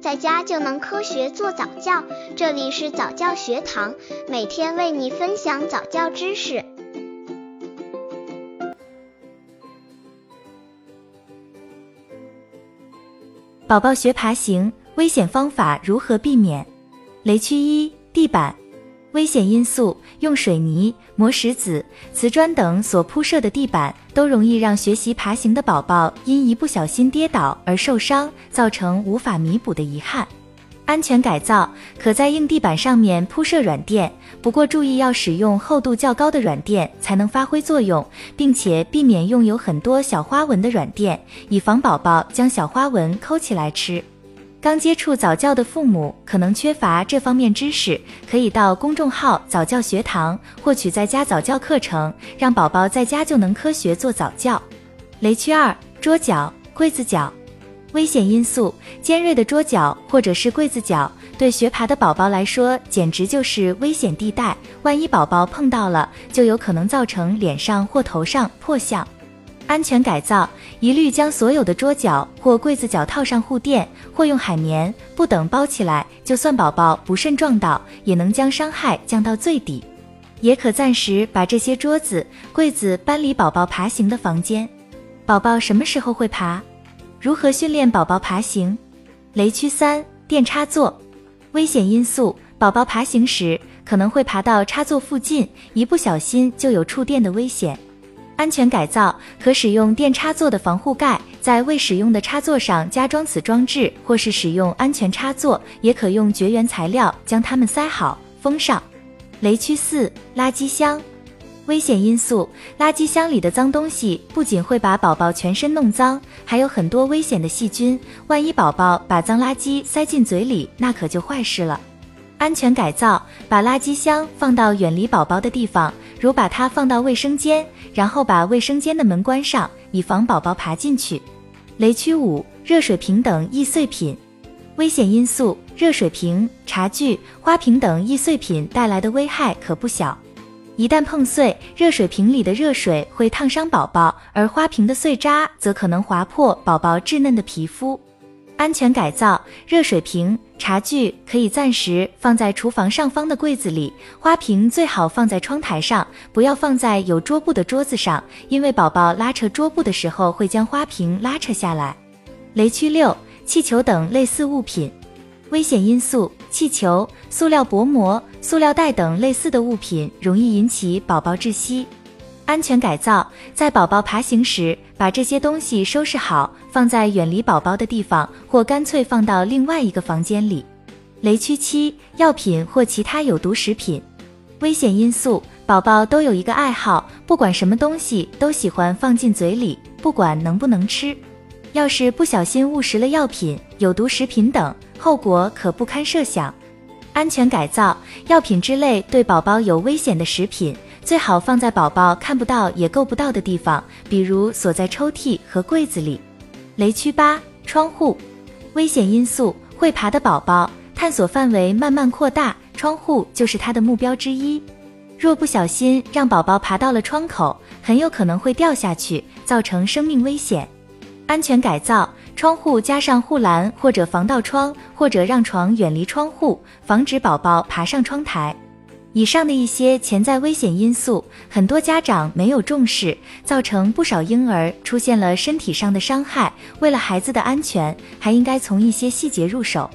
在家就能科学做早教。这里是早教学堂，每天为你分享早教知识。宝宝学爬行，危险方法如何避免？雷区一：地板。危险因素：用水泥、磨石子、瓷砖等所铺设的地板，都容易让学习爬行的宝宝因一不小心跌倒而受伤，造成无法弥补的遗憾。安全改造：可在硬地板上面铺设软垫，不过注意要使用厚度较高的软垫才能发挥作用，并且避免用有很多小花纹的软垫，以防宝宝将小花纹抠起来吃。刚接触早教的父母可能缺乏这方面知识，可以到公众号早教学堂获取在家早教课程，让宝宝在家就能科学做早教。雷区二：桌角、柜子角。危险因素：尖锐的桌角或者是柜子角，对学爬的宝宝来说简直就是危险地带。万一宝宝碰到了，就有可能造成脸上或头上破相。安全改造：一律将所有的桌角或柜子角套上护垫，或用海绵、布等包起来。就算宝宝不慎撞倒，也能将伤害降到最低。也可暂时把这些桌子、柜子搬离宝宝爬行的房间。宝宝什么时候会爬？如何训练宝宝爬行？雷区三：电插座。危险因素：宝宝爬行时可能会爬到插座附近，一不小心就有触电的危险。安全改造可使用电插座的防护盖，在未使用的插座上加装此装置，或是使用安全插座，也可用绝缘材料将它们塞好封上。雷区四：垃圾箱。危险因素：垃圾箱里的脏东西不仅会把宝宝全身弄脏，还有很多危险的细菌。万一宝宝把脏垃圾塞进嘴里，那可就坏事了。安全改造：把垃圾箱放到远离宝宝的地方，如把它放到卫生间，然后把卫生间的门关上，以防宝宝爬进去。雷区五：热水瓶等易碎品。危险因素：热水瓶、茶具、花瓶等易碎品带来的危害可不小。一旦碰碎，热水瓶里的热水会烫伤宝宝，而花瓶的碎渣则可能划破宝宝稚嫩的皮肤。安全改造：热水瓶、茶具可以暂时放在厨房上方的柜子里，花瓶最好放在窗台上，不要放在有桌布的桌子上，因为宝宝拉扯桌布的时候会将花瓶拉扯下来。雷区六：气球等类似物品。危险因素：气球、塑料薄膜、塑料袋等类似的物品容易引起宝宝窒息。安全改造：在宝宝爬行时，把这些东西收拾好，放在远离宝宝的地方，或干脆放到另外一个房间里。雷区七：药品或其他有毒食品。危险因素：宝宝都有一个爱好，不管什么东西都喜欢放进嘴里，不管能不能吃。要是不小心误食了药品、有毒食品等，后果可不堪设想。安全改造：药品之类对宝宝有危险的食品。最好放在宝宝看不到也够不到的地方，比如锁在抽屉和柜子里。雷区八：窗户。危险因素：会爬的宝宝探索范围慢慢扩大，窗户就是他的目标之一。若不小心让宝宝爬到了窗口，很有可能会掉下去，造成生命危险。安全改造：窗户加上护栏或者防盗窗，或者让床远离窗户，防止宝宝爬上窗台。以上的一些潜在危险因素，很多家长没有重视，造成不少婴儿出现了身体上的伤害。为了孩子的安全，还应该从一些细节入手。